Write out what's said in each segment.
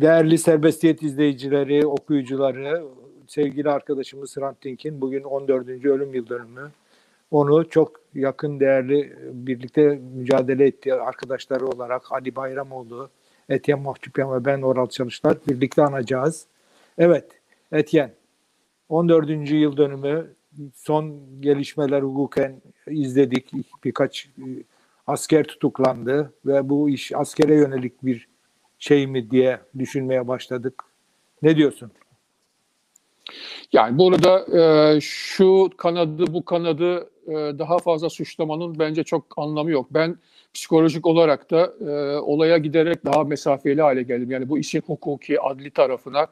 değerli serbestiyet izleyicileri, okuyucuları, sevgili arkadaşımız Hrant Dink'in bugün 14. ölüm yıl dönümü. Onu çok yakın değerli birlikte mücadele ettiği arkadaşları olarak Ali Bayramoğlu, Etyen Mahçupyan ve ben Oral Çalışlar birlikte anacağız. Evet, Etyen 14. yıl dönümü son gelişmeler hukuken izledik. Birkaç e, asker tutuklandı ve bu iş askere yönelik bir şey mi diye düşünmeye başladık. Ne diyorsun? Yani burada e, şu kanadı bu kanadı e, daha fazla suçlamanın bence çok anlamı yok. Ben psikolojik olarak da e, olaya giderek daha mesafeli hale geldim. Yani bu işin hukuki, adli tarafına.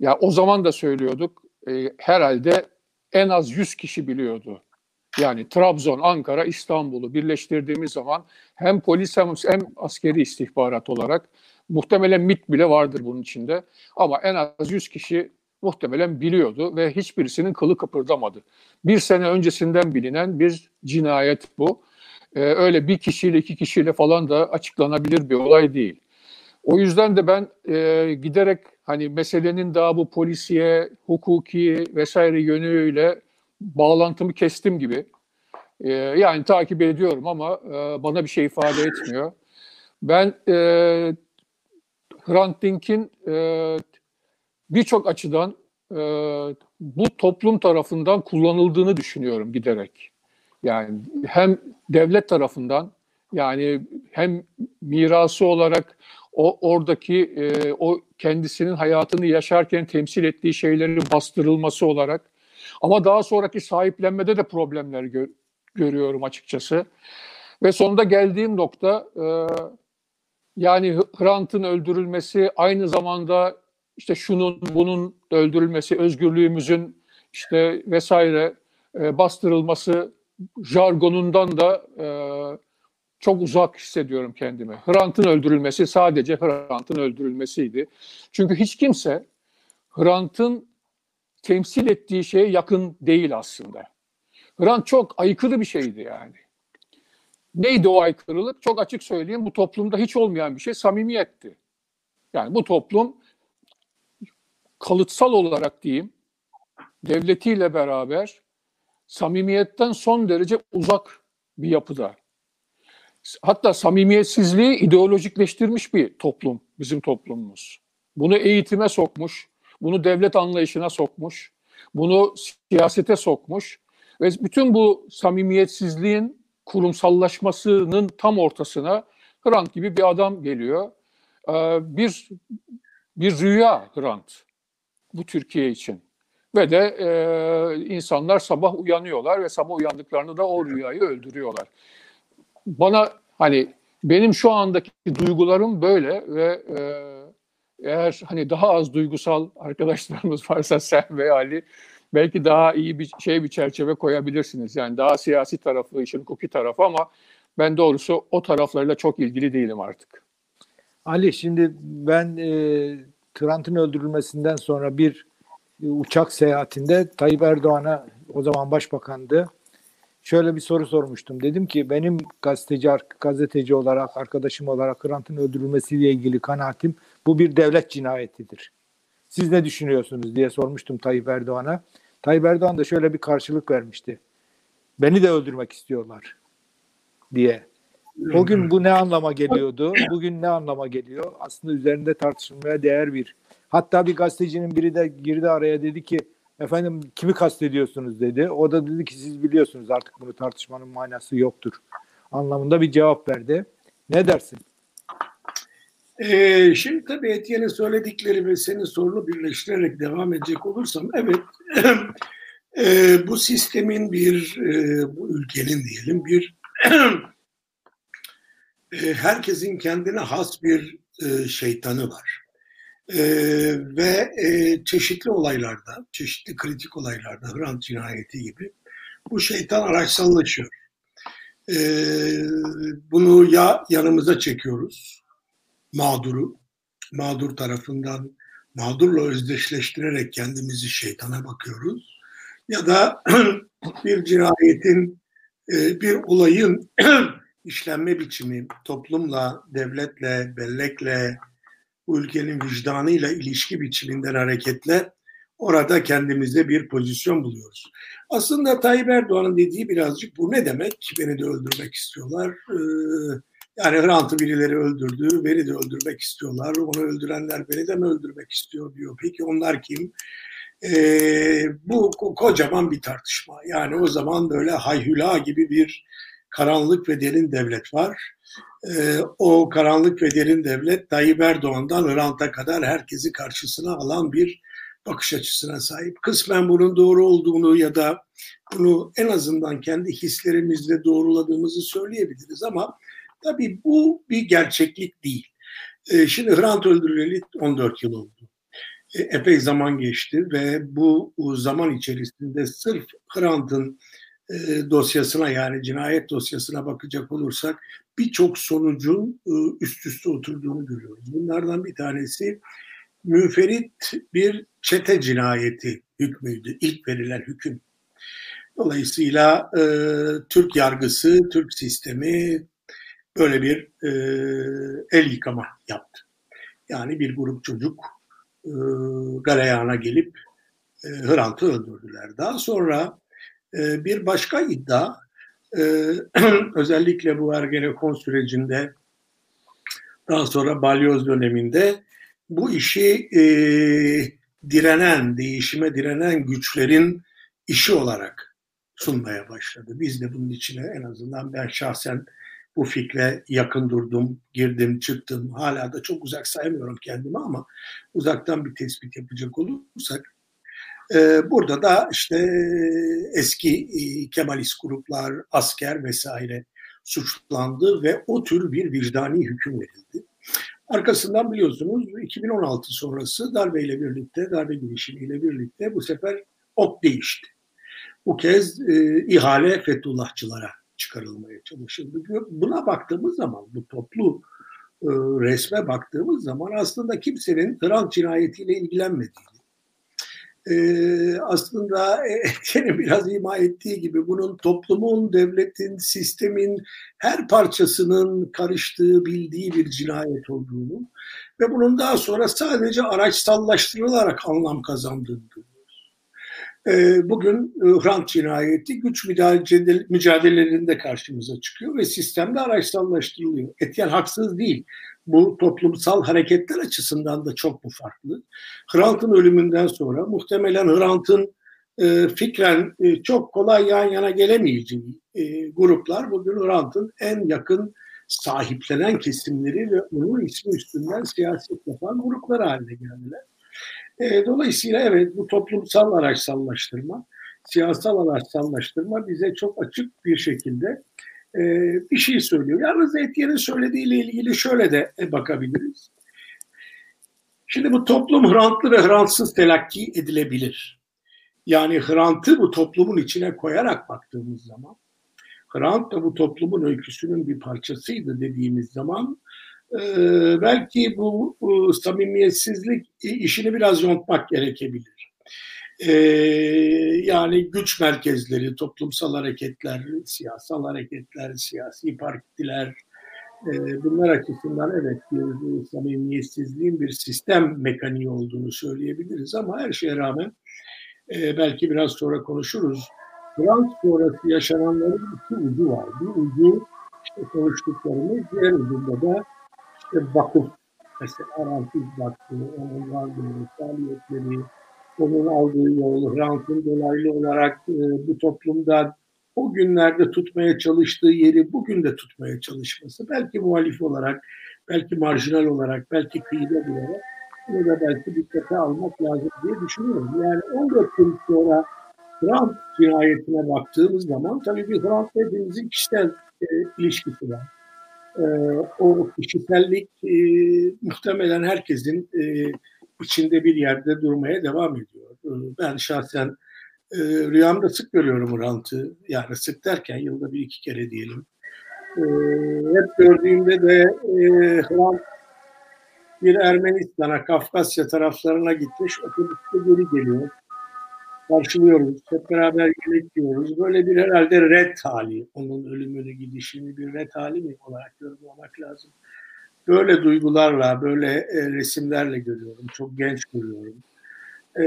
Ya o zaman da söylüyorduk. E, herhalde en az 100 kişi biliyordu. Yani Trabzon, Ankara, İstanbul'u birleştirdiğimiz zaman hem polis hem, hem askeri istihbarat olarak muhtemelen MIT bile vardır bunun içinde. Ama en az 100 kişi muhtemelen biliyordu ve hiçbirisinin kılı kıpırdamadı. Bir sene öncesinden bilinen bir cinayet bu. Ee, öyle bir kişiyle iki kişiyle falan da açıklanabilir bir olay değil. O yüzden de ben e, giderek hani meselenin daha bu polisiye, hukuki vesaire yönüyle bağlantımı kestim gibi. E, yani takip ediyorum ama e, bana bir şey ifade etmiyor. Ben e, Hrant Dink'in e, birçok açıdan e, bu toplum tarafından kullanıldığını düşünüyorum giderek. Yani hem devlet tarafından yani hem mirası olarak o oradaki e, o kendisinin hayatını yaşarken temsil ettiği şeylerin bastırılması olarak ama daha sonraki sahiplenmede de problemler gör, görüyorum açıkçası. Ve sonunda geldiğim nokta e, yani Hrant'ın öldürülmesi aynı zamanda işte şunun bunun öldürülmesi, özgürlüğümüzün işte vesaire e, bastırılması jargonundan da e, çok uzak hissediyorum kendimi. Hrant'ın öldürülmesi sadece Hrant'ın öldürülmesiydi. Çünkü hiç kimse Hrant'ın temsil ettiği şeye yakın değil aslında. Hrant çok aykırı bir şeydi yani. Neydi o aykırılık? Çok açık söyleyeyim bu toplumda hiç olmayan bir şey samimiyetti. Yani bu toplum kalıtsal olarak diyeyim devletiyle beraber samimiyetten son derece uzak bir yapıda. Hatta samimiyetsizliği ideolojikleştirmiş bir toplum bizim toplumumuz. Bunu eğitime sokmuş, bunu devlet anlayışına sokmuş, bunu siyasete sokmuş ve bütün bu samimiyetsizliğin kurumsallaşmasının tam ortasına Hrant gibi bir adam geliyor. Ee, bir bir rüya Hrant bu Türkiye için. Ve de e, insanlar sabah uyanıyorlar ve sabah uyandıklarında da o rüyayı öldürüyorlar. Bana hani benim şu andaki duygularım böyle ve e, eğer hani daha az duygusal arkadaşlarımız varsa sen ve Ali belki daha iyi bir şey bir çerçeve koyabilirsiniz. Yani daha siyasi tarafı, işin hukuki tarafı ama ben doğrusu o taraflarıyla çok ilgili değilim artık. Ali şimdi ben e, Trant'ın öldürülmesinden sonra bir e, uçak seyahatinde Tayyip Erdoğan'a o zaman başbakandı. Şöyle bir soru sormuştum. Dedim ki benim gazeteci gazeteci olarak arkadaşım olarak Hrant'ın öldürülmesiyle ilgili kanaatim bu bir devlet cinayetidir. Siz ne düşünüyorsunuz diye sormuştum Tayyip Erdoğan'a. Tayyip Erdoğan da şöyle bir karşılık vermişti. Beni de öldürmek istiyorlar diye. O gün bu ne anlama geliyordu? Bugün ne anlama geliyor? Aslında üzerinde tartışılmaya değer bir. Hatta bir gazetecinin biri de girdi araya dedi ki efendim kimi kastediyorsunuz dedi. O da dedi ki siz biliyorsunuz artık bunu tartışmanın manası yoktur anlamında bir cevap verdi. Ne dersin? Ee, şimdi tabii Etiyen'in söyledikleri ve senin sorunu birleştirerek devam edecek olursam evet e, bu sistemin bir e, bu ülkenin diyelim bir e, herkesin kendine has bir e, şeytanı var. E, ve e, çeşitli olaylarda, çeşitli kritik olaylarda, Hrant cinayeti gibi bu şeytan araçsallaşıyor. E, bunu ya yanımıza çekiyoruz, mağduru, mağdur tarafından mağdurla özdeşleştirerek kendimizi şeytana bakıyoruz. Ya da bir cinayetin, e, bir olayın işlenme biçimi toplumla, devletle, bellekle, bu ülkenin vicdanıyla ilişki biçiminden hareketle orada kendimize bir pozisyon buluyoruz. Aslında Tayyip Erdoğan'ın dediği birazcık bu ne demek? Beni de öldürmek istiyorlar. Ee, yani Hrant'ı birileri öldürdü, beni de öldürmek istiyorlar. Onu öldürenler beni de mi öldürmek istiyor diyor. Peki onlar kim? Ee, bu kocaman bir tartışma. Yani o zaman böyle hayhüla gibi bir karanlık ve derin devlet var. Ee, o karanlık ve derin devlet Tayyip Erdoğan'dan Hrant'a kadar herkesi karşısına alan bir bakış açısına sahip. Kısmen bunun doğru olduğunu ya da bunu en azından kendi hislerimizle doğruladığımızı söyleyebiliriz ama tabii bu bir gerçeklik değil. Ee, şimdi Hrant öldürüleli 14 yıl oldu. Ee, epey zaman geçti ve bu zaman içerisinde sırf Hrant'ın e, dosyasına yani cinayet dosyasına bakacak olursak birçok sonucun e, üst üste oturduğunu görüyoruz. Bunlardan bir tanesi müferit bir çete cinayeti hükmüydü. ilk verilen hüküm. Dolayısıyla e, Türk yargısı, Türk sistemi böyle bir e, el yıkama yaptı. Yani bir grup çocuk e, galeyana gelip e, Hrant'ı öldürdüler. Daha sonra e, bir başka iddia e, özellikle bu Ergenekon sürecinde daha sonra balyoz döneminde bu işi e, direnen, değişime direnen güçlerin işi olarak sunmaya başladı. Biz de bunun içine en azından ben şahsen bu fikre yakın durdum, girdim, çıktım. Hala da çok uzak saymıyorum kendimi ama uzaktan bir tespit yapacak olursak e, burada da işte eski e, Kemalist gruplar, asker vesaire suçlandı ve o tür bir vicdani hüküm verildi. Arkasından biliyorsunuz 2016 sonrası darbeyle birlikte, darbe girişimiyle birlikte bu sefer ok değişti. Bu kez e, ihale Fethullahçılara çıkarılmaya çalışıldı. Buna baktığımız zaman, bu toplu e, resme baktığımız zaman aslında kimsenin Hrant cinayetiyle ilgilenmediğini, e, aslında Etyen'in biraz ima ettiği gibi bunun toplumun, devletin, sistemin her parçasının karıştığı, bildiği bir cinayet olduğunu ve bunun daha sonra sadece araçsallaştırılarak anlam kazandığını bugün Hrant cinayeti güç mücadelelerinde karşımıza çıkıyor ve sistemde araçsallaştırılıyor. Etyen haksız değil bu toplumsal hareketler açısından da çok mu farklı? Hrant'ın ölümünden sonra muhtemelen Hrant'ın e, fikren e, çok kolay yan yana gelemeyeceği e, gruplar bugün Hrant'ın en yakın sahiplenen kesimleri ve onun ismi üstünden siyaset yapan gruplar haline geldiler. E, dolayısıyla evet bu toplumsal araçsallaştırma, siyasal araçsallaştırma bize çok açık bir şekilde e, bir şey söylüyor. Yalnız Etiyen'in söylediğiyle ilgili şöyle de bakabiliriz. Şimdi bu toplum hrantlı ve hrantsız telakki edilebilir. Yani hrantı bu toplumun içine koyarak baktığımız zaman, hrant da bu toplumun öyküsünün bir parçasıydı dediğimiz zaman, belki bu, samimiyetsizlik işini biraz yontmak gerekebilir e, yani güç merkezleri, toplumsal hareketler, siyasal hareketler, siyasi partiler, e, bunlar açısından evet bir samimiyetsizliğin bir sistem mekaniği olduğunu söyleyebiliriz ama her şeye rağmen e, belki biraz sonra konuşuruz. Frans sonrası yaşananların iki ucu var. Bir ucu işte konuştuklarımız, diğer ucunda da işte vakıf, mesela Arantiz Vakfı, onun varlığı, faaliyetleri, onun aldığı yol, Hrant'ın dolaylı olarak e, bu toplumda o günlerde tutmaya çalıştığı yeri bugün de tutmaya çalışması, belki muhalif olarak, belki marjinal olarak, belki kıyıda olarak bunu da belki dikkate almak lazım diye düşünüyorum. Yani 14 yıl sonra Hrant cinayetine baktığımız zaman tabii bir Hrant hepimizin kişisel e, ilişkisi var. E, o kişisellik e, muhtemelen herkesin e, içinde bir yerde durmaya devam ediyor. Ee, ben şahsen e, rüyamda sık görüyorum Hrant'ı. Yani sık derken yılda bir iki kere diyelim. E, hep gördüğümde de e, bir Ermenistan'a, Kafkasya taraflarına gitmiş. Otobüste geri geliyor. Karşılıyoruz. Hep beraber yemek. Böyle bir herhalde red hali. Onun ölümünü, gidişini bir red hali mi olarak yorumlamak lazım. böyle duygularla, böyle e, resimlerle görüyorum. Çok genç görüyorum. E,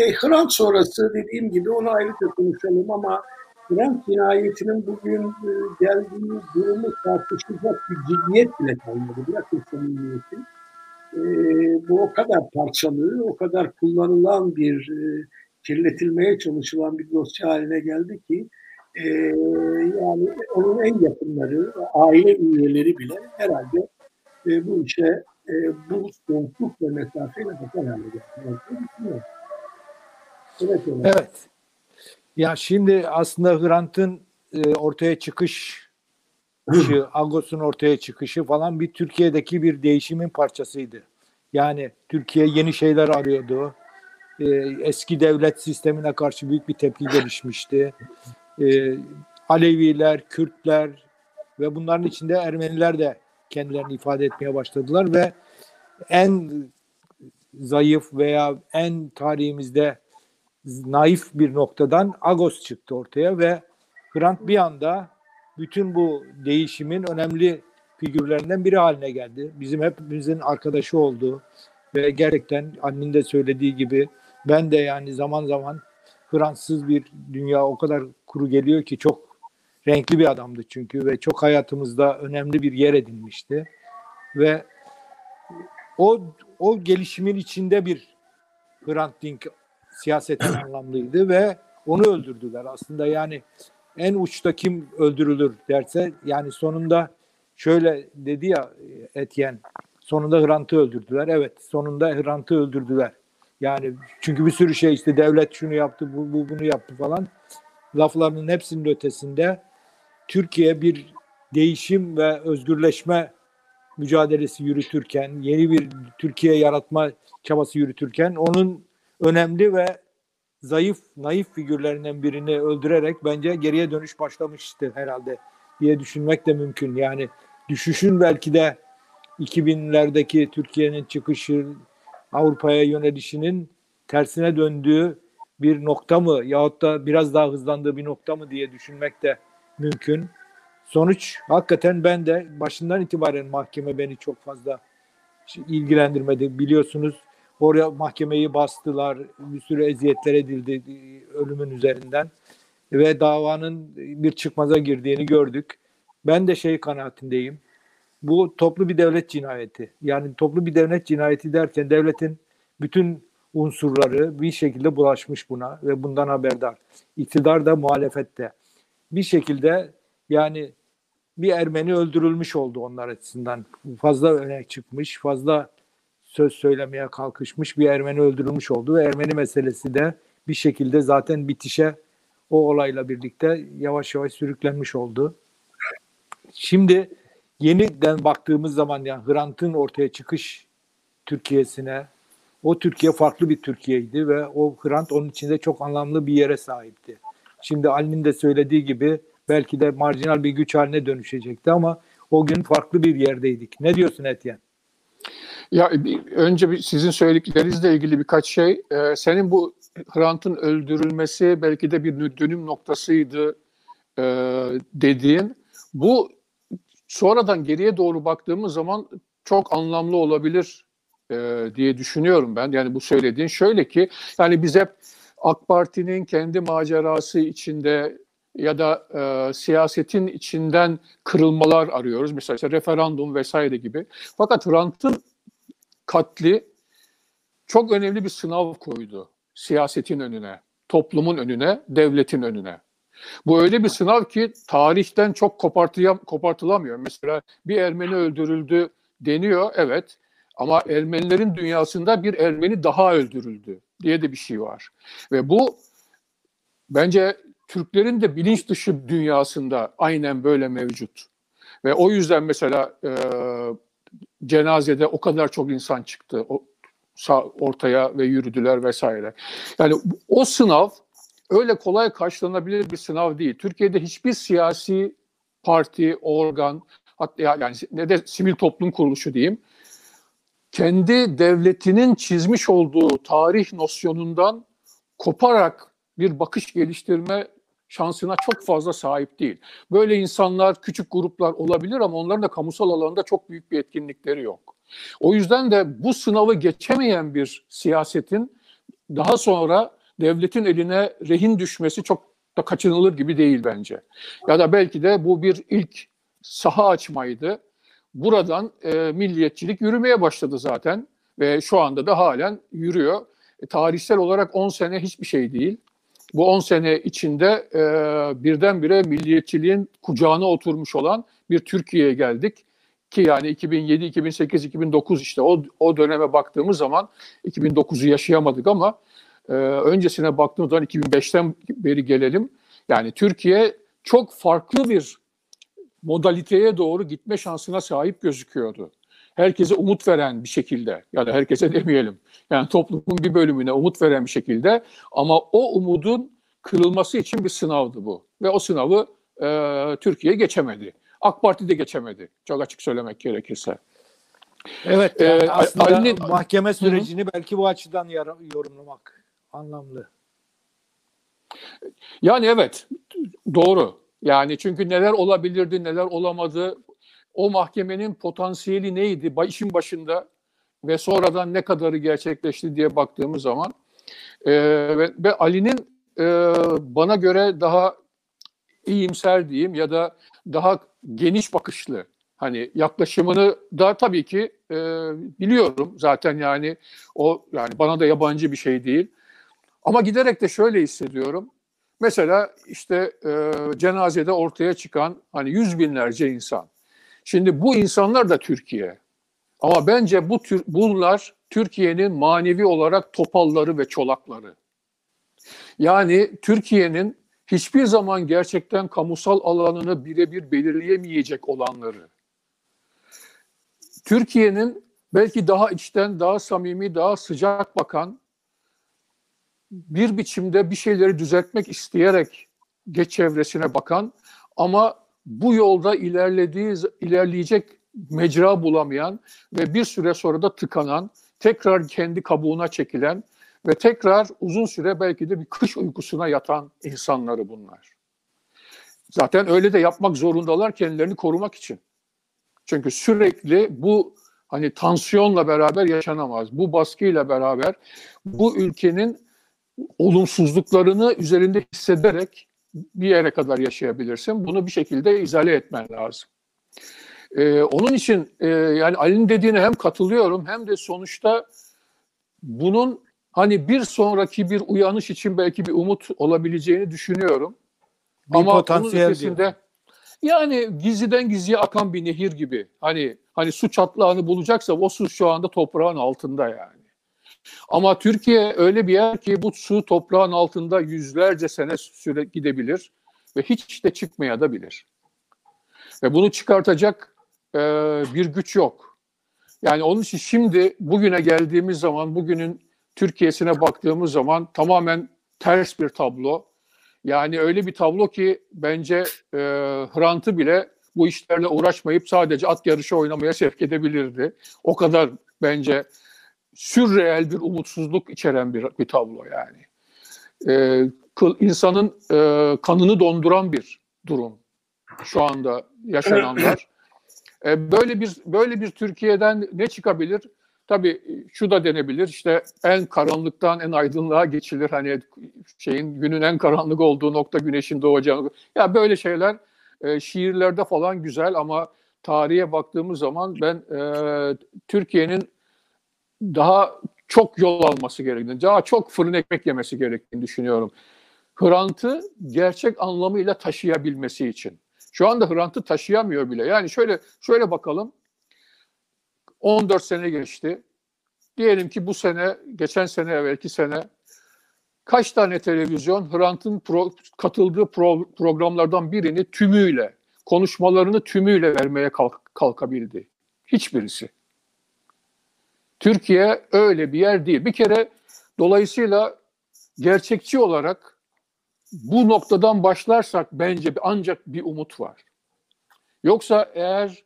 e, Hrant sonrası dediğim gibi onu ayrıca konuşalım ama Hrant cinayetinin bugün e, geldiği durumu tartışacak bir ciddiyet bile kalmadı. Bırakın samimiyeti. E, bu o kadar parçalı, o kadar kullanılan bir e, kirletilmeye çalışılan bir dosya haline geldi ki e, yani onun en yakınları, aile üyeleri bile herhalde e, bu işe e, bu soğukluk ve mesafeyle bakar hale geldiler. Evet, evet. Ya şimdi aslında Hrant'ın e, ortaya çıkış Agos'un ortaya çıkışı falan bir Türkiye'deki bir değişimin parçasıydı. Yani Türkiye yeni şeyler arıyordu. E, eski devlet sistemine karşı büyük bir tepki gelişmişti. E, Aleviler, Kürtler ve bunların içinde Ermeniler de kendilerini ifade etmeye başladılar ve en zayıf veya en tarihimizde naif bir noktadan Agos çıktı ortaya ve Grant bir anda bütün bu değişimin önemli figürlerinden biri haline geldi. Bizim hepimizin arkadaşı oldu ve gerçekten annenin de söylediği gibi ben de yani zaman zaman Fransız bir dünya o kadar kuru geliyor ki çok renkli bir adamdı çünkü ve çok hayatımızda önemli bir yer edinmişti. Ve o o gelişimin içinde bir Hrant Dink siyasetin anlamlıydı ve onu öldürdüler. Aslında yani en uçta kim öldürülür derse yani sonunda şöyle dedi ya Etyen sonunda Hrant'ı öldürdüler. Evet sonunda Hrant'ı öldürdüler. Yani çünkü bir sürü şey işte devlet şunu yaptı, bu, bu bunu yaptı falan. Laflarının hepsinin ötesinde Türkiye bir değişim ve özgürleşme mücadelesi yürütürken, yeni bir Türkiye yaratma çabası yürütürken onun önemli ve zayıf, naif figürlerinden birini öldürerek bence geriye dönüş başlamıştı herhalde diye düşünmek de mümkün. Yani düşüşün belki de 2000'lerdeki Türkiye'nin çıkışı, Avrupa'ya yönelişinin tersine döndüğü bir nokta mı yahut da biraz daha hızlandığı bir nokta mı diye düşünmek de mümkün. Sonuç hakikaten ben de başından itibaren mahkeme beni çok fazla ilgilendirmedi. Biliyorsunuz oraya mahkemeyi bastılar, bir sürü eziyetler edildi ölümün üzerinden ve davanın bir çıkmaza girdiğini gördük. Ben de şey kanaatindeyim. Bu toplu bir devlet cinayeti. Yani toplu bir devlet cinayeti derken devletin bütün unsurları bir şekilde bulaşmış buna ve bundan haberdar. İktidar da muhalefette. Bir şekilde yani bir Ermeni öldürülmüş oldu onlar açısından. Fazla öne çıkmış, fazla söz söylemeye kalkışmış bir Ermeni öldürülmüş oldu ve Ermeni meselesi de bir şekilde zaten bitişe o olayla birlikte yavaş yavaş sürüklenmiş oldu. Şimdi yeniden baktığımız zaman yani Hrant'ın ortaya çıkış Türkiye'sine o Türkiye farklı bir Türkiye'ydi ve o Hrant onun içinde çok anlamlı bir yere sahipti. Şimdi Ali'nin de söylediği gibi belki de marjinal bir güç haline dönüşecekti ama o gün farklı bir yerdeydik. Ne diyorsun Etyen? Ya önce bir, sizin söylediklerinizle ilgili birkaç şey. Ee, senin bu Hrant'ın öldürülmesi belki de bir dönüm noktasıydı e, dediğin. Bu sonradan geriye doğru baktığımız zaman çok anlamlı olabilir e, diye düşünüyorum ben. Yani bu söylediğin şöyle ki yani biz hep AK Parti'nin kendi macerası içinde ya da e, siyasetin içinden kırılmalar arıyoruz. Mesela işte referandum vesaire gibi. Fakat Hrant'ın katli çok önemli bir sınav koydu siyasetin önüne, toplumun önüne, devletin önüne. Bu öyle bir sınav ki tarihten çok kopartılamıyor. Mesela bir Ermeni öldürüldü deniyor, evet. Ama Ermenilerin dünyasında bir Ermeni daha öldürüldü diye de bir şey var. Ve bu bence Türklerin de bilinç dışı dünyasında aynen böyle mevcut. Ve o yüzden mesela e, cenazede o kadar çok insan çıktı ortaya ve yürüdüler vesaire. Yani o sınav öyle kolay karşılanabilir bir sınav değil. Türkiye'de hiçbir siyasi parti, organ, hatta yani ne de sivil toplum kuruluşu diyeyim, kendi devletinin çizmiş olduğu tarih nosyonundan koparak bir bakış geliştirme şansına çok fazla sahip değil. Böyle insanlar, küçük gruplar olabilir ama onların da kamusal alanında çok büyük bir etkinlikleri yok. O yüzden de bu sınavı geçemeyen bir siyasetin daha sonra devletin eline rehin düşmesi çok da kaçınılır gibi değil bence. Ya da belki de bu bir ilk saha açmaydı. Buradan e, milliyetçilik yürümeye başladı zaten ve şu anda da halen yürüyor. E, tarihsel olarak 10 sene hiçbir şey değil. Bu 10 sene içinde e, birdenbire milliyetçiliğin kucağına oturmuş olan bir Türkiye'ye geldik. Ki yani 2007, 2008, 2009 işte o, o döneme baktığımız zaman 2009'u yaşayamadık ama e, öncesine baktığımız zaman 2005'ten beri gelelim. Yani Türkiye çok farklı bir modaliteye doğru gitme şansına sahip gözüküyordu. Herkese umut veren bir şekilde ya da herkese demeyelim. Yani toplumun bir bölümüne umut veren bir şekilde ama o umudun kırılması için bir sınavdı bu. Ve o sınavı e, Türkiye geçemedi. AK Parti de geçemedi. Çok açık söylemek gerekirse. Evet, yani Ee, aslında Ali'nin- mahkeme sürecini belki bu açıdan yorumlamak anlamlı. Yani evet doğru. Yani çünkü neler olabilirdi, neler olamadı. O mahkemenin potansiyeli neydi işin başında ve sonradan ne kadarı gerçekleşti diye baktığımız zaman e, ve, ve Ali'nin e, bana göre daha iyimser diyeyim ya da daha geniş bakışlı hani yaklaşımını da tabii ki e, biliyorum zaten yani o yani bana da yabancı bir şey değil. Ama giderek de şöyle hissediyorum. Mesela işte e, cenazede ortaya çıkan hani yüz binlerce insan. Şimdi bu insanlar da Türkiye. Ama bence bu tür, bunlar Türkiye'nin manevi olarak topalları ve çolakları. Yani Türkiye'nin hiçbir zaman gerçekten kamusal alanını birebir belirleyemeyecek olanları. Türkiye'nin belki daha içten, daha samimi, daha sıcak bakan, bir biçimde bir şeyleri düzeltmek isteyerek geç çevresine bakan ama bu yolda ilerlediği ilerleyecek mecra bulamayan ve bir süre sonra da tıkanan, tekrar kendi kabuğuna çekilen ve tekrar uzun süre belki de bir kış uykusuna yatan insanları bunlar. Zaten öyle de yapmak zorundalar kendilerini korumak için. Çünkü sürekli bu hani tansiyonla beraber yaşanamaz. Bu baskıyla beraber bu ülkenin olumsuzluklarını üzerinde hissederek bir yere kadar yaşayabilirsin. Bunu bir şekilde izale etmen lazım. Ee, onun için e, yani Ali'nin dediğine hem katılıyorum hem de sonuçta bunun hani bir sonraki bir uyanış için belki bir umut olabileceğini düşünüyorum. Bir Ama potansiyel onun ötesinde diyor. yani gizliden gizliye akan bir nehir gibi. Hani hani su çatlağını bulacaksa o su şu anda toprağın altında yani. Ama Türkiye öyle bir yer ki bu su toprağın altında yüzlerce sene süre gidebilir ve hiç de çıkmaya da bilir. Ve bunu çıkartacak e, bir güç yok. Yani onun için şimdi bugüne geldiğimiz zaman, bugünün Türkiye'sine baktığımız zaman tamamen ters bir tablo. Yani öyle bir tablo ki bence e, Hrant'ı bile bu işlerle uğraşmayıp sadece at yarışı oynamaya sevk edebilirdi. O kadar bence sürreel bir umutsuzluk içeren bir, bir tablo yani. E, kıl, insanın e, kanını donduran bir durum şu anda yaşananlar. E, böyle bir böyle bir Türkiye'den ne çıkabilir? Tabii şu da denebilir. İşte en karanlıktan en aydınlığa geçilir. Hani şeyin günün en karanlık olduğu nokta güneşin doğacağı. Ya böyle şeyler e, şiirlerde falan güzel ama tarihe baktığımız zaman ben e, Türkiye'nin daha çok yol alması gerektiğini, daha çok fırın ekmek yemesi gerektiğini düşünüyorum. Hrant'ı gerçek anlamıyla taşıyabilmesi için. Şu anda Hrant'ı taşıyamıyor bile. Yani şöyle şöyle bakalım. 14 sene geçti. Diyelim ki bu sene, geçen sene, evvelki sene kaç tane televizyon Hrant'ın pro, katıldığı pro, programlardan birini tümüyle, konuşmalarını tümüyle vermeye kalk, kalkabildi? Hiçbirisi. Türkiye öyle bir yer değil. Bir kere dolayısıyla gerçekçi olarak bu noktadan başlarsak bence ancak bir umut var. Yoksa eğer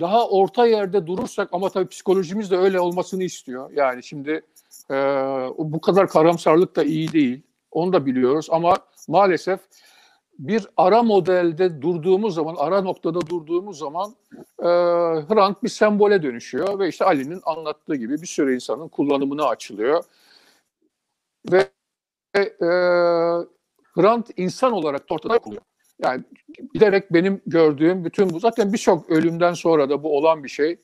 daha orta yerde durursak ama tabii psikolojimiz de öyle olmasını istiyor. Yani şimdi e, bu kadar karamsarlık da iyi değil. Onu da biliyoruz ama maalesef bir ara modelde durduğumuz zaman, ara noktada durduğumuz zaman e, Hrant bir sembole dönüşüyor ve işte Ali'nin anlattığı gibi bir sürü insanın kullanımına açılıyor. Ve e, Hrant insan olarak ortada kuruluyor. Yani giderek benim gördüğüm bütün bu zaten birçok ölümden sonra da bu olan bir şey.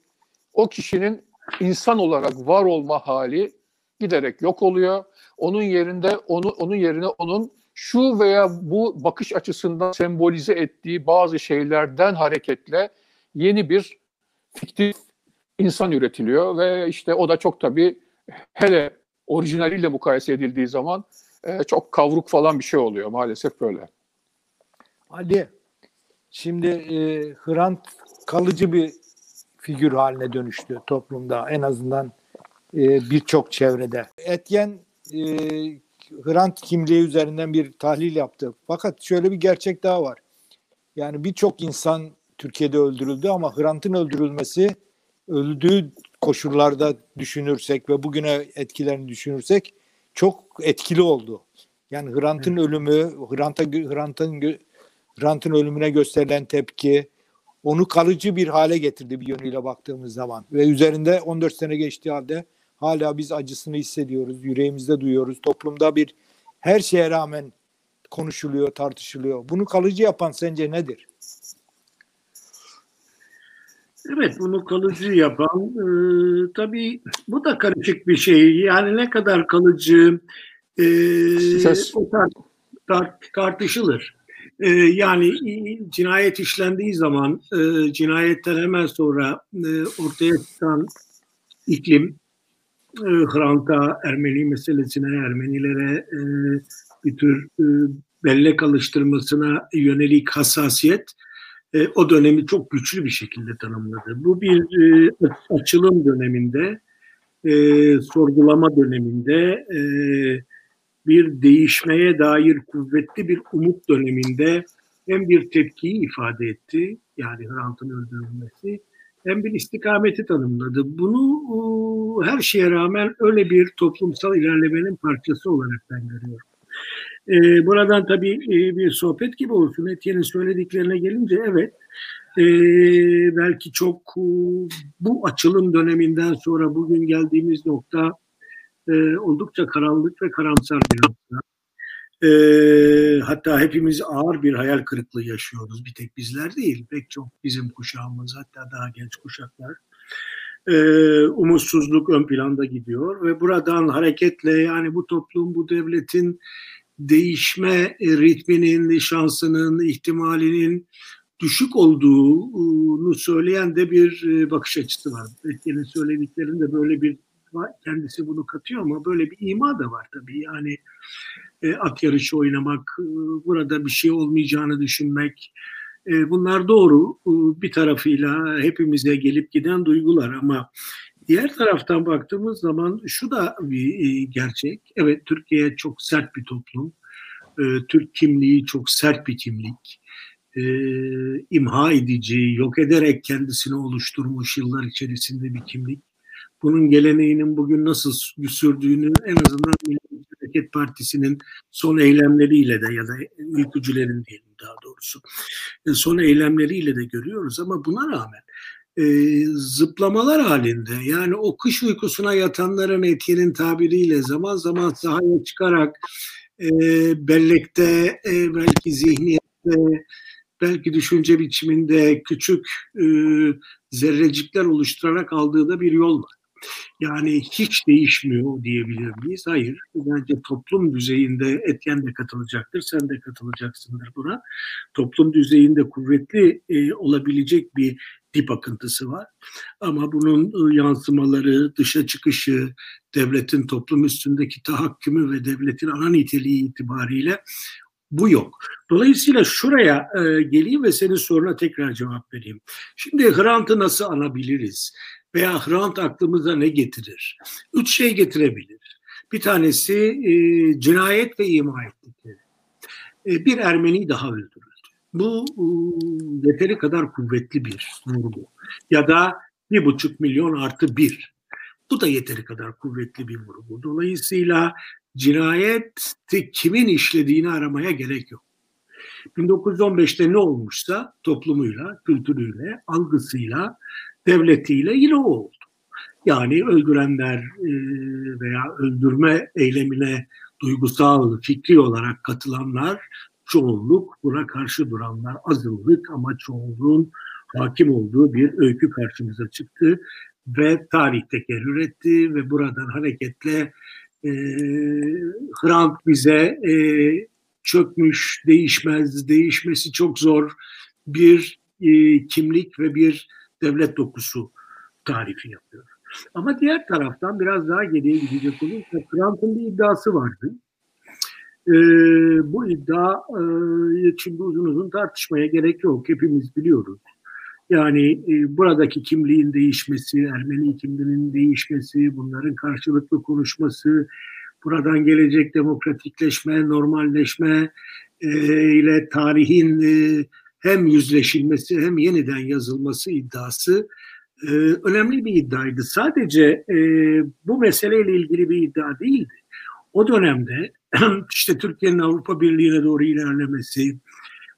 O kişinin insan olarak var olma hali giderek yok oluyor. Onun yerinde onu onun yerine onun şu veya bu bakış açısından sembolize ettiği bazı şeylerden hareketle yeni bir fiktif insan üretiliyor ve işte o da çok tabii hele orijinaliyle mukayese edildiği zaman e, çok kavruk falan bir şey oluyor maalesef böyle. Ali, şimdi e, Hrant kalıcı bir figür haline dönüştü toplumda en azından e, birçok çevrede. Etyen e, Hrant kimliği üzerinden bir tahlil yaptı. Fakat şöyle bir gerçek daha var. Yani birçok insan Türkiye'de öldürüldü ama Hrant'ın öldürülmesi öldüğü koşullarda düşünürsek ve bugüne etkilerini düşünürsek çok etkili oldu. Yani Hrant'ın evet. ölümü, Hrant'a Hrant'ın Hrant'ın ölümüne gösterilen tepki onu kalıcı bir hale getirdi bir yönüyle baktığımız zaman ve üzerinde 14 sene geçtiği halde hala biz acısını hissediyoruz, yüreğimizde duyuyoruz. Toplumda bir her şeye rağmen konuşuluyor, tartışılıyor. Bunu kalıcı yapan sence nedir? Evet bunu kalıcı yapan e, tabii bu da karışık bir şey. Yani ne kadar kalıcı e, o tart, tart, tartışılır. E, yani cinayet işlendiği zaman e, cinayetten hemen sonra e, ortaya çıkan iklim Hrant'a, Ermeni meselesine, Ermenilere e, bir tür e, bellek alıştırmasına yönelik hassasiyet e, o dönemi çok güçlü bir şekilde tanımladı. Bu bir e, açılım döneminde, e, sorgulama döneminde, e, bir değişmeye dair kuvvetli bir umut döneminde hem bir tepkiyi ifade etti, yani Hrant'ın öldürülmesi, hem bir istikameti tanımladı. Bunu her şeye rağmen öyle bir toplumsal ilerlemenin parçası olarak ben görüyorum. E, buradan tabii e, bir sohbet gibi olsun. Etienne'in söylediklerine gelince evet e, belki çok e, bu açılım döneminden sonra bugün geldiğimiz nokta e, oldukça karanlık ve karamsar bir nokta. E, hatta hepimiz ağır bir hayal kırıklığı yaşıyoruz. Bir tek bizler değil, pek çok bizim kuşağımız hatta daha genç kuşaklar. E, umutsuzluk ön planda gidiyor ve buradan hareketle yani bu toplum, bu devletin değişme ritminin, şansının, ihtimalinin düşük olduğunu söyleyen de bir e, bakış açısı var. Etken'in söylediklerinde böyle bir kendisi bunu katıyor ama böyle bir ima da var tabii. Yani e, at yarışı oynamak, e, burada bir şey olmayacağını düşünmek, bunlar doğru. Bir tarafıyla hepimize gelip giden duygular ama Diğer taraftan baktığımız zaman şu da bir e, gerçek. Evet Türkiye çok sert bir toplum. E, Türk kimliği çok sert bir kimlik. E, imha edici, yok ederek kendisini oluşturmuş yıllar içerisinde bir kimlik. Bunun geleneğinin bugün nasıl sürdüğünü en azından Milli Hareket Partisi'nin son eylemleriyle de ya da ülkücülerin diyelim daha doğrusu son eylemleriyle de görüyoruz ama buna rağmen e, zıplamalar halinde yani o kış uykusuna yatanların etki'nin tabiriyle zaman zaman sahaya çıkarak e, bellekte e, belki zihniyette belki düşünce biçiminde küçük e, zerrecikler oluşturarak aldığı da bir yol var. Yani hiç değişmiyor diyebilir miyiz? Hayır. Bence toplum düzeyinde etken de katılacaktır. Sen de katılacaksındır buna. Toplum düzeyinde kuvvetli e, olabilecek bir dip akıntısı var. Ama bunun yansımaları, dışa çıkışı, devletin toplum üstündeki tahakkümü ve devletin ana niteliği itibariyle bu yok. Dolayısıyla şuraya e, geleyim ve senin soruna tekrar cevap vereyim. Şimdi Hrant'ı nasıl anabiliriz? Veya Hrant aklımıza ne getirir? Üç şey getirebilir. Bir tanesi e, cinayet ve ima ettikleri. E, bir Ermeni daha öldürür. Bu yeteri kadar kuvvetli bir vurgu. Ya da bir buçuk milyon artı bir. Bu da yeteri kadar kuvvetli bir vurgu. Dolayısıyla cinayeti kimin işlediğini aramaya gerek yok. 1915'te ne olmuşsa toplumuyla, kültürüyle, algısıyla, devletiyle yine o oldu. Yani öldürenler e, veya öldürme eylemine duygusal, fikri olarak katılanlar çoğunluk, buna karşı duranlar azınlık ama çoğunluğun hakim olduğu bir öykü karşımıza çıktı ve tarih tekerrür etti ve buradan hareketle e, Hrant bize e, çökmüş, değişmez, değişmesi çok zor bir e, kimlik ve bir devlet dokusu tarifi yapıyor. Ama diğer taraftan biraz daha geriye gidecek olursa Hrant'ın bir iddiası vardı. E, bu iddia e, şimdi uzun uzun tartışmaya gerek yok. Hepimiz biliyoruz. Yani e, buradaki kimliğin değişmesi, Ermeni kimliğinin değişmesi, bunların karşılıklı konuşması, buradan gelecek demokratikleşme, normalleşme e, ile tarihin e, hem yüzleşilmesi hem yeniden yazılması iddiası e, önemli bir iddiaydı. Sadece e, bu meseleyle ilgili bir iddia değildi. O dönemde işte Türkiye'nin Avrupa Birliği'ne doğru ilerlemesi,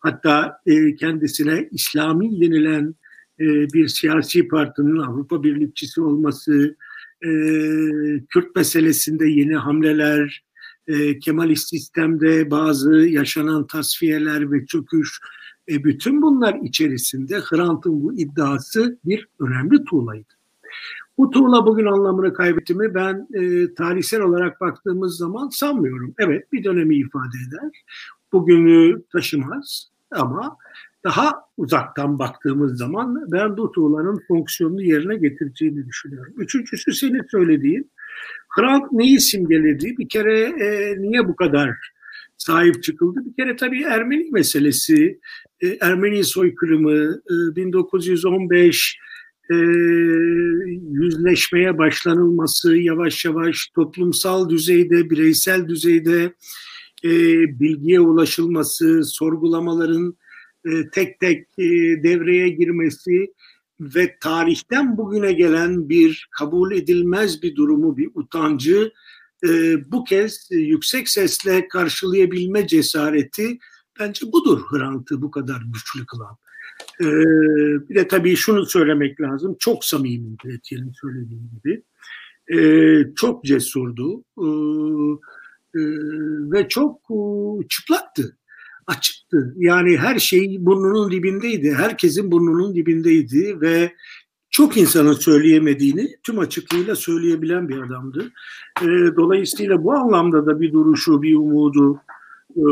hatta e, kendisine İslami denilen e, bir siyasi partinin Avrupa Birlikçisi olması, e, Kürt meselesinde yeni hamleler, e, Kemalist sistemde bazı yaşanan tasfiyeler ve çöküş, e, bütün bunlar içerisinde Hrant'ın bu iddiası bir önemli tuğlaydı. Bu tuğla bugün anlamını kaybetti mi ben e, tarihsel olarak baktığımız zaman sanmıyorum. Evet bir dönemi ifade eder, bugünü taşımaz ama daha uzaktan baktığımız zaman ben bu tuğlanın fonksiyonunu yerine getireceğini düşünüyorum. Üçüncüsü senin söylediğin Hrant neyi simgeledi? Bir kere e, niye bu kadar sahip çıkıldı? Bir kere tabii Ermeni meselesi, e, Ermeni soykırımı, e, 1915 e, yüzleşmeye başlanılması, yavaş yavaş toplumsal düzeyde, bireysel düzeyde e, bilgiye ulaşılması, sorgulamaların tek tek devreye girmesi ve tarihten bugüne gelen bir kabul edilmez bir durumu, bir utancı bu kez yüksek sesle karşılayabilme cesareti bence budur Hrant'ı bu kadar güçlü kılan. bir de tabii şunu söylemek lazım, çok samimi Etiyen'in söylediği gibi. çok cesurdu ve çok çıplaktı açıktı. Yani her şey burnunun dibindeydi. Herkesin burnunun dibindeydi ve çok insanın söyleyemediğini tüm açıklığıyla söyleyebilen bir adamdı. E, dolayısıyla bu anlamda da bir duruşu, bir umudu e,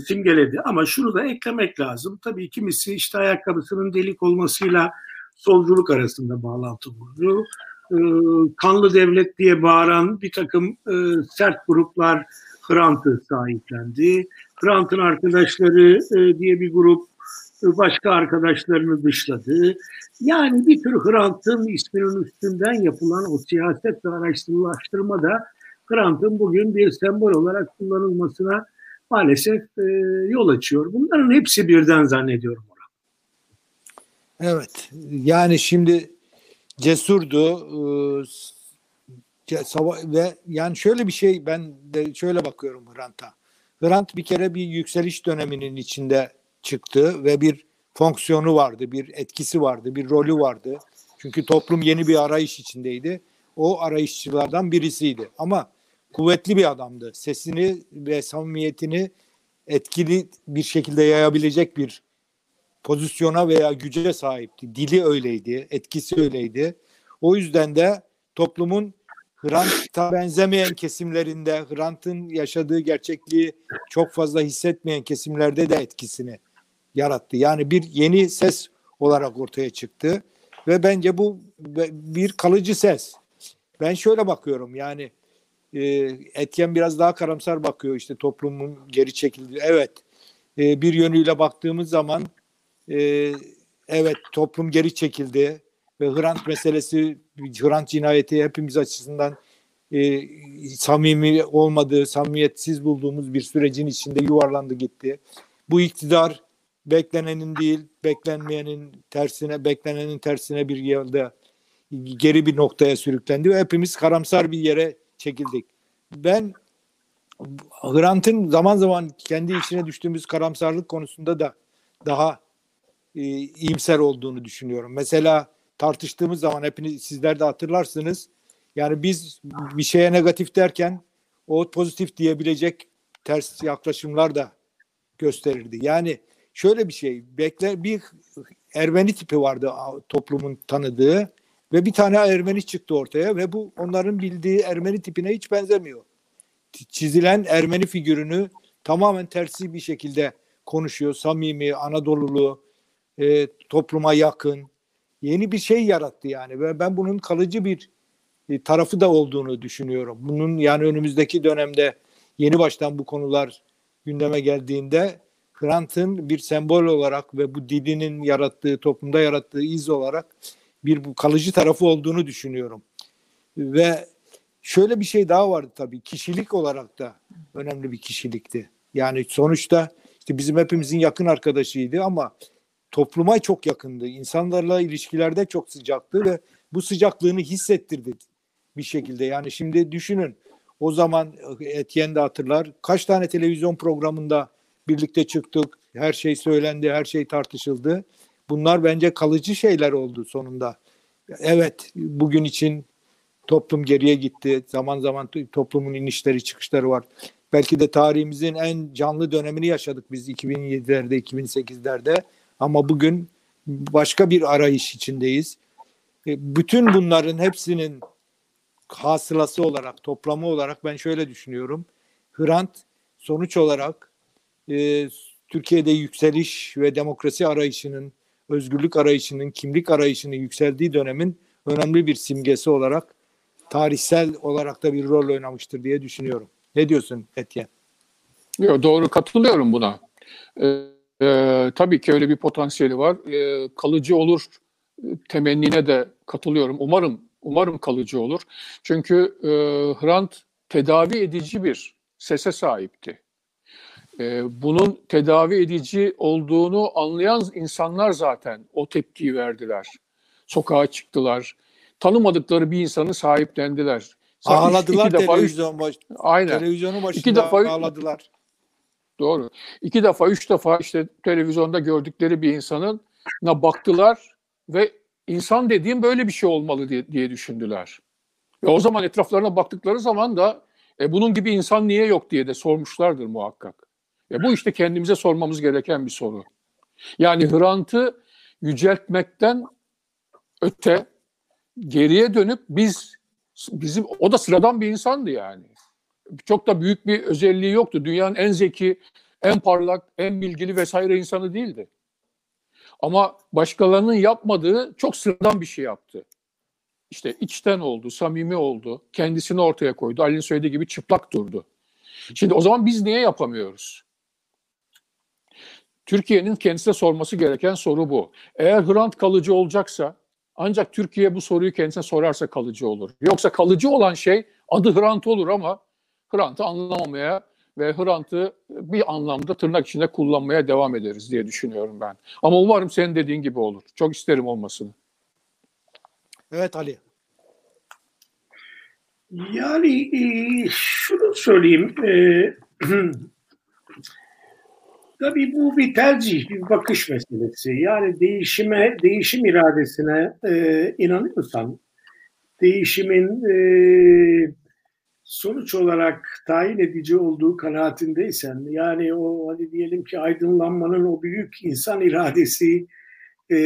simgeledi. Ama şunu da eklemek lazım. Tabii kimisi işte ayakkabısının delik olmasıyla solculuk arasında bağlantı kurdu. E, kanlı devlet diye bağıran bir takım e, sert gruplar Hrant'ı sahiplendi. Hrant'ın arkadaşları e, diye bir grup e, başka arkadaşlarını dışladı. Yani bir tür Hrant'ın isminin üstünden yapılan o siyaset ve araştırma da Hrant'ın bugün bir sembol olarak kullanılmasına maalesef e, yol açıyor. Bunların hepsi birden zannediyorum. Ona. Evet. Yani şimdi cesurdu ve yani şöyle bir şey ben de şöyle bakıyorum Hrant'a. Hrant bir kere bir yükseliş döneminin içinde çıktı ve bir fonksiyonu vardı, bir etkisi vardı, bir rolü vardı. Çünkü toplum yeni bir arayış içindeydi. O arayışçılardan birisiydi. Ama kuvvetli bir adamdı. Sesini ve samimiyetini etkili bir şekilde yayabilecek bir pozisyona veya güce sahipti. Dili öyleydi, etkisi öyleydi. O yüzden de toplumun Hrant'a benzemeyen kesimlerinde, Hrant'ın yaşadığı gerçekliği çok fazla hissetmeyen kesimlerde de etkisini yarattı. Yani bir yeni ses olarak ortaya çıktı ve bence bu bir kalıcı ses. Ben şöyle bakıyorum yani e, Etyen biraz daha karamsar bakıyor işte toplumun geri çekildiği. Evet e, bir yönüyle baktığımız zaman e, evet toplum geri çekildi ve Hrant meselesi, Hrant cinayeti hepimiz açısından e, samimi olmadığı, samimiyetsiz bulduğumuz bir sürecin içinde yuvarlandı gitti. Bu iktidar beklenenin değil, beklenmeyenin tersine, beklenenin tersine bir yerde geri bir noktaya sürüklendi ve hepimiz karamsar bir yere çekildik. Ben Hrant'ın zaman zaman kendi içine düştüğümüz karamsarlık konusunda da daha e, iyimser olduğunu düşünüyorum. Mesela tartıştığımız zaman hepiniz sizler de hatırlarsınız. Yani biz bir şeye negatif derken o pozitif diyebilecek ters yaklaşımlar da gösterirdi. Yani şöyle bir şey, bekler bir Ermeni tipi vardı toplumun tanıdığı ve bir tane Ermeni çıktı ortaya ve bu onların bildiği Ermeni tipine hiç benzemiyor. Çizilen Ermeni figürünü tamamen tersi bir şekilde konuşuyor. Samimi, Anadolulu, e, topluma yakın. Yeni bir şey yarattı yani ve ben bunun kalıcı bir e, tarafı da olduğunu düşünüyorum. Bunun yani önümüzdeki dönemde yeni baştan bu konular gündeme geldiğinde Hrant'ın bir sembol olarak ve bu dilinin yarattığı, toplumda yarattığı iz olarak bir kalıcı tarafı olduğunu düşünüyorum. Ve şöyle bir şey daha vardı tabii. Kişilik olarak da önemli bir kişilikti. Yani sonuçta işte bizim hepimizin yakın arkadaşıydı ama topluma çok yakındı. İnsanlarla ilişkilerde çok sıcaktı ve bu sıcaklığını hissettirdi bir şekilde. Yani şimdi düşünün o zaman Etienne de hatırlar. Kaç tane televizyon programında birlikte çıktık. Her şey söylendi, her şey tartışıldı. Bunlar bence kalıcı şeyler oldu sonunda. Evet, bugün için toplum geriye gitti. Zaman zaman toplumun inişleri çıkışları var. Belki de tarihimizin en canlı dönemini yaşadık biz 2007'lerde, 2008'lerde. Ama bugün başka bir arayış içindeyiz. E, bütün bunların hepsinin hasılası olarak, toplamı olarak ben şöyle düşünüyorum. Hrant sonuç olarak e, Türkiye'de yükseliş ve demokrasi arayışının, özgürlük arayışının, kimlik arayışının yükseldiği dönemin önemli bir simgesi olarak tarihsel olarak da bir rol oynamıştır diye düşünüyorum. Ne diyorsun Etienne? Yok, doğru katılıyorum buna. Ee, e, tabii ki öyle bir potansiyeli var. Ee, kalıcı olur e, temennine de katılıyorum. Umarım umarım kalıcı olur. Çünkü e, Hrant tedavi edici bir sese sahipti. E, bunun tedavi edici olduğunu anlayan insanlar zaten o tepkiyi verdiler. Sokağa çıktılar. Tanımadıkları bir insanı sahiplendiler. Ağladılar iki televizyon defa, baş, aynen. televizyonun başında iki defa, ağladılar. Doğru. İki defa, üç defa işte televizyonda gördükleri bir insanın baktılar ve insan dediğim böyle bir şey olmalı diye, diye düşündüler. Ve o zaman etraflarına baktıkları zaman da e, bunun gibi insan niye yok diye de sormuşlardır muhakkak. E, bu işte kendimize sormamız gereken bir soru. Yani Hrant'ı yüceltmekten öte geriye dönüp biz bizim o da sıradan bir insandı yani. Çok da büyük bir özelliği yoktu. Dünyanın en zeki, en parlak, en bilgili vesaire insanı değildi. Ama başkalarının yapmadığı çok sıradan bir şey yaptı. İşte içten oldu, samimi oldu, kendisini ortaya koydu. Ali'nin söylediği gibi çıplak durdu. Şimdi o zaman biz niye yapamıyoruz? Türkiye'nin kendisine sorması gereken soru bu. Eğer Hrant kalıcı olacaksa ancak Türkiye bu soruyu kendisine sorarsa kalıcı olur. Yoksa kalıcı olan şey adı Hrant olur ama Hrant'ı anlamamaya ve Hrant'ı bir anlamda tırnak içinde kullanmaya devam ederiz diye düşünüyorum ben. Ama umarım senin dediğin gibi olur. Çok isterim olmasını. Evet Ali. Yani e, şunu söyleyeyim. E, tabii bu bir tercih, bir bakış meselesi. Yani değişime, değişim iradesine e, inanıyorsan, değişimin e, sonuç olarak tayin edici olduğu kanaatindeysen yani o hadi diyelim ki aydınlanmanın o büyük insan iradesi e,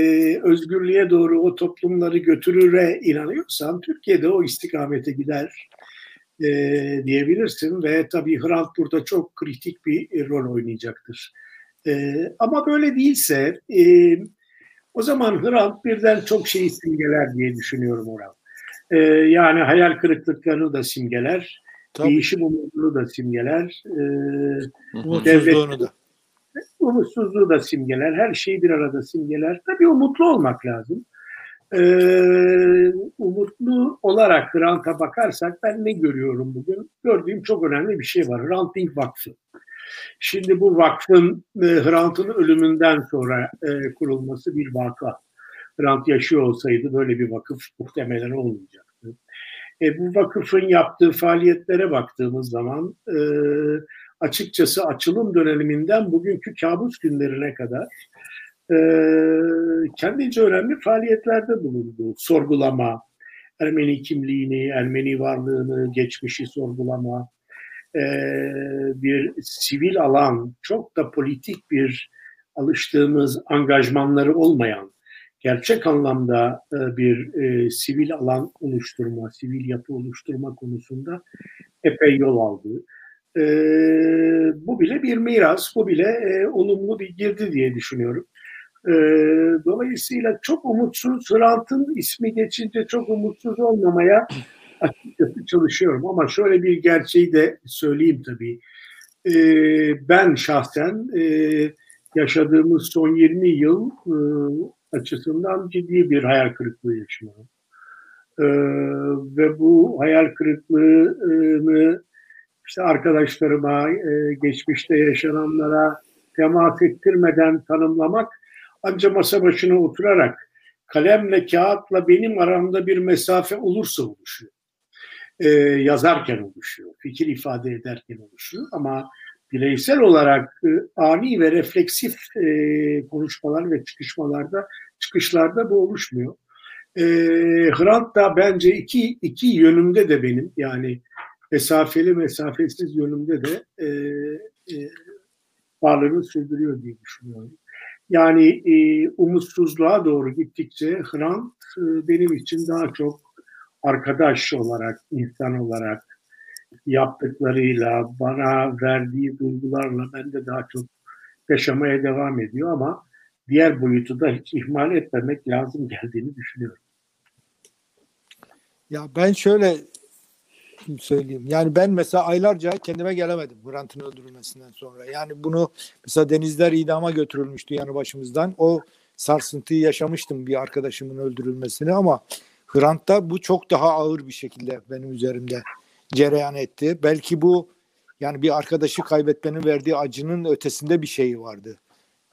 özgürlüğe doğru o toplumları götürüre inanıyorsan Türkiye'de o istikamete gider e, diyebilirsin ve tabii Hrant burada çok kritik bir rol oynayacaktır. E, ama böyle değilse e, o zaman Hrant birden çok şeyi simgeler diye düşünüyorum Oral. E, yani hayal kırıklıklarını da simgeler. Tabii. Değişim umudunu da simgeler. E, Umutsuzluğunu da. Umutsuzluğu da simgeler. Her şeyi bir arada simgeler. Tabii umutlu olmak lazım. E, umutlu olarak Hrant'a bakarsak ben ne görüyorum bugün? Gördüğüm çok önemli bir şey var. Hrant Dink Vakfı. Şimdi bu vakfın e, Hrant'ın ölümünden sonra e, kurulması bir vaka. Hrant yaşıyor olsaydı böyle bir vakıf muhtemelen olmayacaktı. E, bu vakıfın yaptığı faaliyetlere baktığımız zaman e, açıkçası açılım döneminden bugünkü kabus günlerine kadar e, kendince önemli faaliyetlerde bulundu. Sorgulama, Ermeni kimliğini, Ermeni varlığını, geçmişi sorgulama, e, bir sivil alan, çok da politik bir alıştığımız angajmanları olmayan, gerçek anlamda e, bir e, sivil alan oluşturma, sivil yapı oluşturma konusunda epey yol aldı. E, bu bile bir miras, bu bile e, olumlu bir girdi diye düşünüyorum. E, dolayısıyla çok umutsuz, Hrant'ın ismi geçince çok umutsuz olmamaya çalışıyorum. Ama şöyle bir gerçeği de söyleyeyim tabii. E, ben şahsen e, yaşadığımız son 20 yıl e, açısından ciddi bir hayal kırıklığı yaşıyorum. Ee, ve bu hayal kırıklığını işte arkadaşlarıma, e, geçmişte yaşananlara temas ettirmeden tanımlamak ancak masa başına oturarak kalemle, kağıtla benim aramda bir mesafe olursa oluşuyor. Ee, yazarken oluşuyor, fikir ifade ederken oluşuyor ama bireysel olarak e, ani ve refleksif e, konuşmalar ve çıkışmalarda çıkışlarda bu oluşmuyor. E, Hrant da bence iki, iki yönümde de benim yani mesafeli mesafesiz yönümde de e, e, varlığını sürdürüyor diye düşünüyorum. Yani e, umutsuzluğa doğru gittikçe Hrant e, benim için daha çok arkadaş olarak, insan olarak, yaptıklarıyla, bana verdiği duygularla ben de daha çok yaşamaya devam ediyor ama diğer boyutu da hiç ihmal etmemek lazım geldiğini düşünüyorum. Ya ben şöyle söyleyeyim. Yani ben mesela aylarca kendime gelemedim Hrant'ın öldürülmesinden sonra. Yani bunu mesela denizler idama götürülmüştü yanı başımızdan. O sarsıntıyı yaşamıştım bir arkadaşımın öldürülmesini ama Hrant'ta bu çok daha ağır bir şekilde benim üzerimde cereyan etti. Belki bu yani bir arkadaşı kaybetmenin verdiği acının ötesinde bir şey vardı.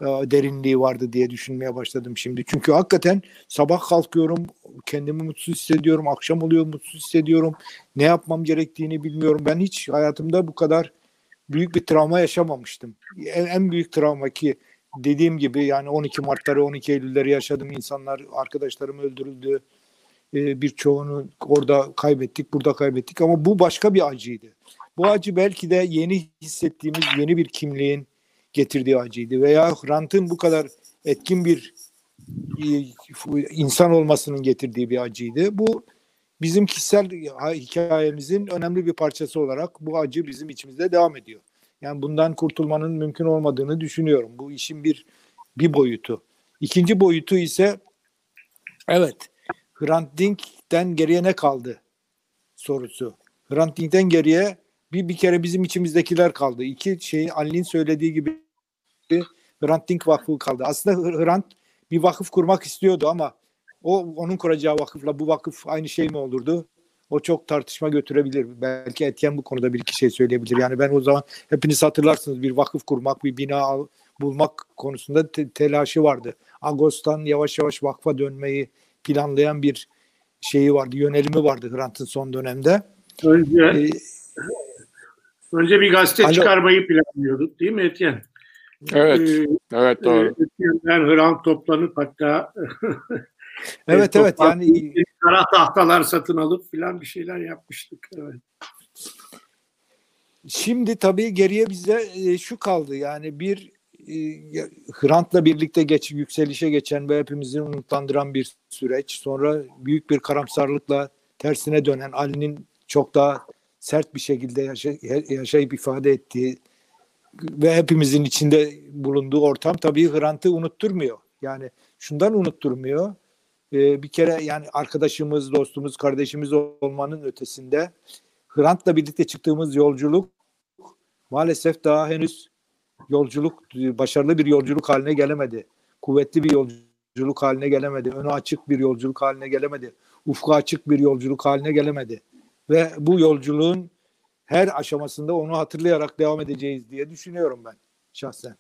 E, derinliği vardı diye düşünmeye başladım şimdi. Çünkü hakikaten sabah kalkıyorum, kendimi mutsuz hissediyorum, akşam oluyor mutsuz hissediyorum. Ne yapmam gerektiğini bilmiyorum. Ben hiç hayatımda bu kadar büyük bir travma yaşamamıştım. En, en büyük travma ki dediğim gibi yani 12 Mart'ları 12 Eylül'leri yaşadım. insanlar arkadaşlarım öldürüldü e, birçoğunu orada kaybettik, burada kaybettik ama bu başka bir acıydı. Bu acı belki de yeni hissettiğimiz yeni bir kimliğin getirdiği acıydı veya Hrant'ın bu kadar etkin bir e, insan olmasının getirdiği bir acıydı. Bu bizim kişisel hikayemizin önemli bir parçası olarak bu acı bizim içimizde devam ediyor. Yani bundan kurtulmanın mümkün olmadığını düşünüyorum. Bu işin bir bir boyutu. İkinci boyutu ise evet Hrant Dink'ten geriye ne kaldı sorusu. Hrant Dink'ten geriye bir, bir kere bizim içimizdekiler kaldı. İki şey Ali'nin söylediği gibi Hrant Dink Vakfı kaldı. Aslında Hrant bir vakıf kurmak istiyordu ama o onun kuracağı vakıfla bu vakıf aynı şey mi olurdu? O çok tartışma götürebilir. Belki Etyen bu konuda bir iki şey söyleyebilir. Yani ben o zaman hepiniz hatırlarsınız bir vakıf kurmak, bir bina bulmak konusunda te- telaşı vardı. Agos'tan yavaş yavaş vakfa dönmeyi planlayan bir şeyi vardı, yönelimi vardı Hrant'ın son dönemde. Önce, ee, önce bir gazete alo. çıkarmayı planlıyorduk değil mi Etyen? Evet, ee, evet doğru. Etyen'den Hrant toplanıp hatta Evet evet yani kara tahtalar satın alıp filan bir şeyler yapmıştık. Evet. Şimdi tabii geriye bize şu kaldı yani bir Hrant'la birlikte geç, yükselişe geçen ve hepimizi umutlandıran bir süreç. Sonra büyük bir karamsarlıkla tersine dönen Ali'nin çok daha sert bir şekilde yaşay, yaşayıp ifade ettiği ve hepimizin içinde bulunduğu ortam tabii Hrant'ı unutturmuyor. Yani şundan unutturmuyor. Ee, bir kere yani arkadaşımız, dostumuz, kardeşimiz olmanın ötesinde Hrant'la birlikte çıktığımız yolculuk maalesef daha henüz yolculuk başarılı bir yolculuk haline gelemedi. Kuvvetli bir yolculuk haline gelemedi. Önü açık bir yolculuk haline gelemedi. Ufku açık bir yolculuk haline gelemedi. Ve bu yolculuğun her aşamasında onu hatırlayarak devam edeceğiz diye düşünüyorum ben şahsen.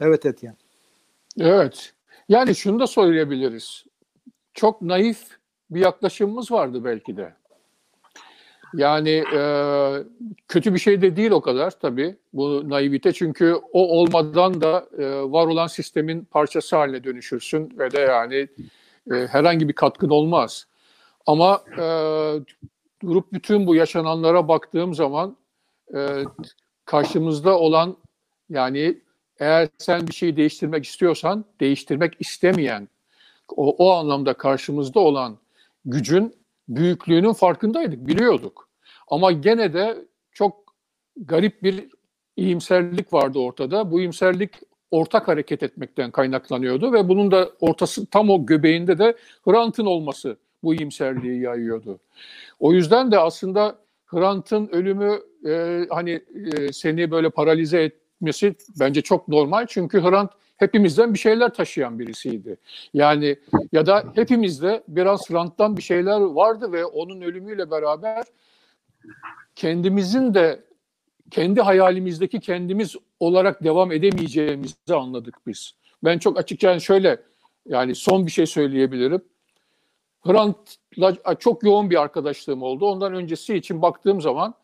Evet Etyen. Evet. Yani şunu da söyleyebiliriz. Çok naif bir yaklaşımımız vardı belki de. Yani e, kötü bir şey de değil o kadar tabii bu naivite çünkü o olmadan da e, var olan sistemin parçası haline dönüşürsün ve de yani e, herhangi bir katkın olmaz. Ama e, durup bütün bu yaşananlara baktığım zaman e, karşımızda olan yani eğer sen bir şeyi değiştirmek istiyorsan değiştirmek istemeyen o, o anlamda karşımızda olan gücün büyüklüğünün farkındaydık, biliyorduk. Ama gene de çok garip bir iyimserlik vardı ortada. Bu iyimserlik ortak hareket etmekten kaynaklanıyordu ve bunun da ortası tam o göbeğinde de Hrant'ın olması bu iyimserliği yayıyordu. O yüzden de aslında Hrant'ın ölümü e, hani e, seni böyle paralize etmesi bence çok normal. Çünkü Hrant hepimizden bir şeyler taşıyan birisiydi. Yani ya da hepimizde biraz Hrant'tan bir şeyler vardı ve onun ölümüyle beraber kendimizin de kendi hayalimizdeki kendimiz olarak devam edemeyeceğimizi anladık biz. Ben çok açıkça yani şöyle yani son bir şey söyleyebilirim. Hrant'la çok yoğun bir arkadaşlığım oldu. Ondan öncesi için baktığım zaman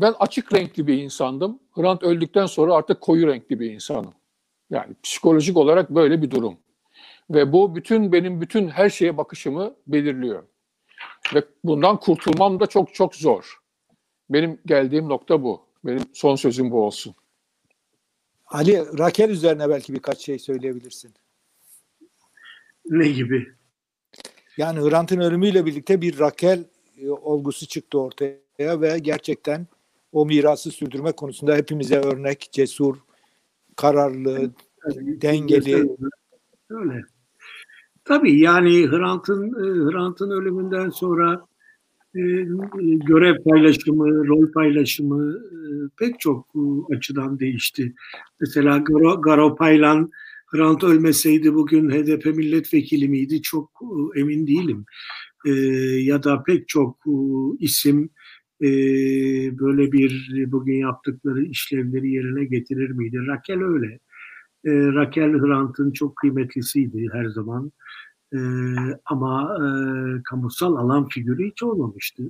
ben açık renkli bir insandım. Hrant öldükten sonra artık koyu renkli bir insanım. Yani psikolojik olarak böyle bir durum. Ve bu bütün benim bütün her şeye bakışımı belirliyor. Ve bundan kurtulmam da çok çok zor. Benim geldiğim nokta bu. Benim son sözüm bu olsun. Ali, Rakel üzerine belki birkaç şey söyleyebilirsin. Ne gibi? Yani Hrant'ın ölümüyle birlikte bir Rakel e, olgusu çıktı ortaya ve gerçekten o mirası sürdürme konusunda hepimize örnek, cesur, kararlı, dengeli. Öyle. Tabii yani Hrant'ın e, Hrant'ın ölümünden sonra e, görev paylaşımı, rol paylaşımı e, pek çok açıdan değişti. Mesela Garo, Garo Paylan Hrant ölmeseydi bugün HDP milletvekili miydi çok emin değilim. Ya da pek çok isim böyle bir bugün yaptıkları işlevleri yerine getirir miydi? Rakel öyle. Rakel Hrant'ın çok kıymetlisiydi her zaman. E, ama e, kamusal alan figürü hiç olmamıştı.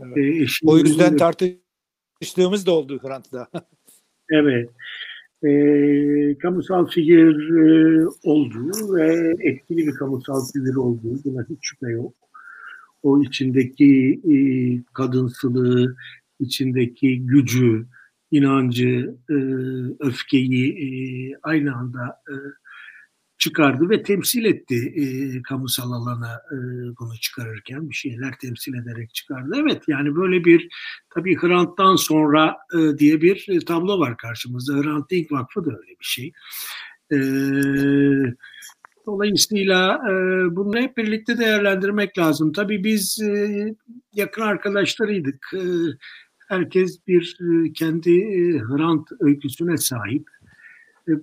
Evet. E, o yüzden tartıştığımız da oldu Hrant'la. evet. E, kamusal figür e, olduğu ve etkili bir kamusal figür olduğu buna hiç şüphe yok. O içindeki e, kadınsılığı, içindeki gücü, inancı, e, öfkeyi e, aynı anda e, çıkardı ve temsil etti e, kamusal alana e, bunu çıkarırken bir şeyler temsil ederek çıkardı. Evet yani böyle bir tabii Hrant'tan sonra e, diye bir e, tablo var karşımızda. Hrant Dink Vakfı da öyle bir şey. E, dolayısıyla e, bunu hep birlikte değerlendirmek lazım. Tabii biz e, yakın arkadaşlarıydık. E, herkes bir e, kendi e, Hrant öyküsüne sahip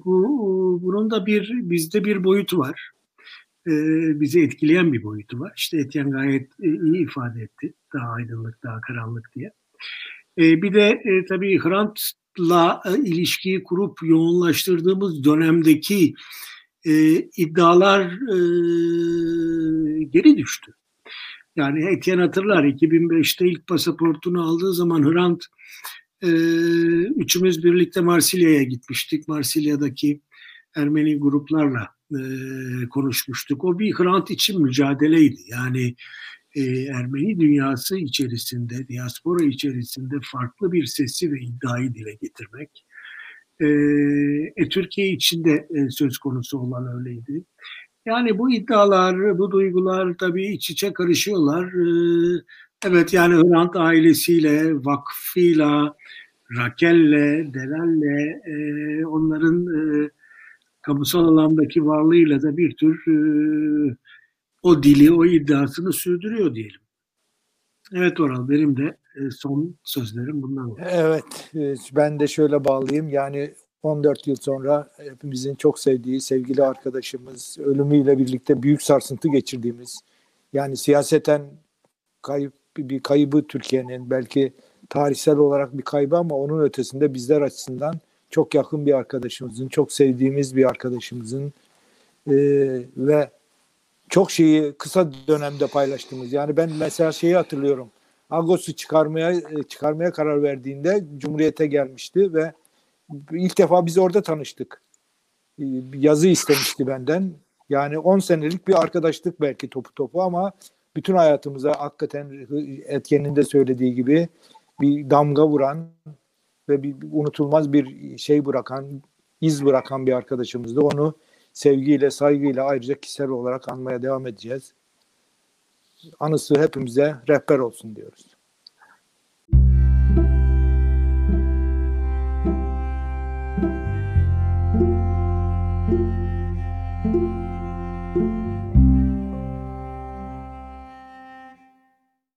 bu bunun da bir bizde bir boyutu var. E, bizi etkileyen bir boyutu var. İşte Etienne gayet e, iyi ifade etti. Daha aydınlık, daha karanlık diye. E, bir de e, tabii Hrant'la e, ilişkiyi kurup yoğunlaştırdığımız dönemdeki e, iddialar e, geri düştü. Yani Etienne hatırlar 2005'te ilk pasaportunu aldığı zaman Hrant e, üçümüz birlikte Marsilya'ya gitmiştik. Marsilya'daki Ermeni gruplarla e, konuşmuştuk. O bir Hrant için mücadeleydi. Yani e, Ermeni dünyası içerisinde, diaspora içerisinde farklı bir sesi ve iddiayı dile getirmek. E, e, Türkiye içinde e, söz konusu olan öyleydi. Yani bu iddialar, bu duygular tabii iç içe karışıyorlar. E, Evet yani Hrant ailesiyle, vakfıyla, Rakel'le, Delal'le e, onların e, kamusal alandaki varlığıyla da bir tür e, o dili, o iddiasını sürdürüyor diyelim. Evet Oral, benim de e, son sözlerim bundan. Evet, e, ben de şöyle bağlayayım. Yani 14 yıl sonra hepimizin çok sevdiği sevgili arkadaşımız ölümüyle birlikte büyük sarsıntı geçirdiğimiz yani siyaseten kayıp bir kaybı Türkiye'nin belki tarihsel olarak bir kaybı ama onun ötesinde bizler açısından çok yakın bir arkadaşımızın, çok sevdiğimiz bir arkadaşımızın e, ve çok şeyi kısa dönemde paylaştığımız. Yani ben mesela şeyi hatırlıyorum. Agos'u çıkarmaya e, çıkarmaya karar verdiğinde Cumhuriyet'e gelmişti ve ilk defa biz orada tanıştık. E, yazı istemişti benden. Yani 10 senelik bir arkadaşlık belki topu topu ama bütün hayatımıza hakikaten etkenin de söylediği gibi bir damga vuran ve bir unutulmaz bir şey bırakan, iz bırakan bir arkadaşımızdı. Onu sevgiyle, saygıyla ayrıca kişisel olarak anmaya devam edeceğiz. Anısı hepimize rehber olsun diyoruz.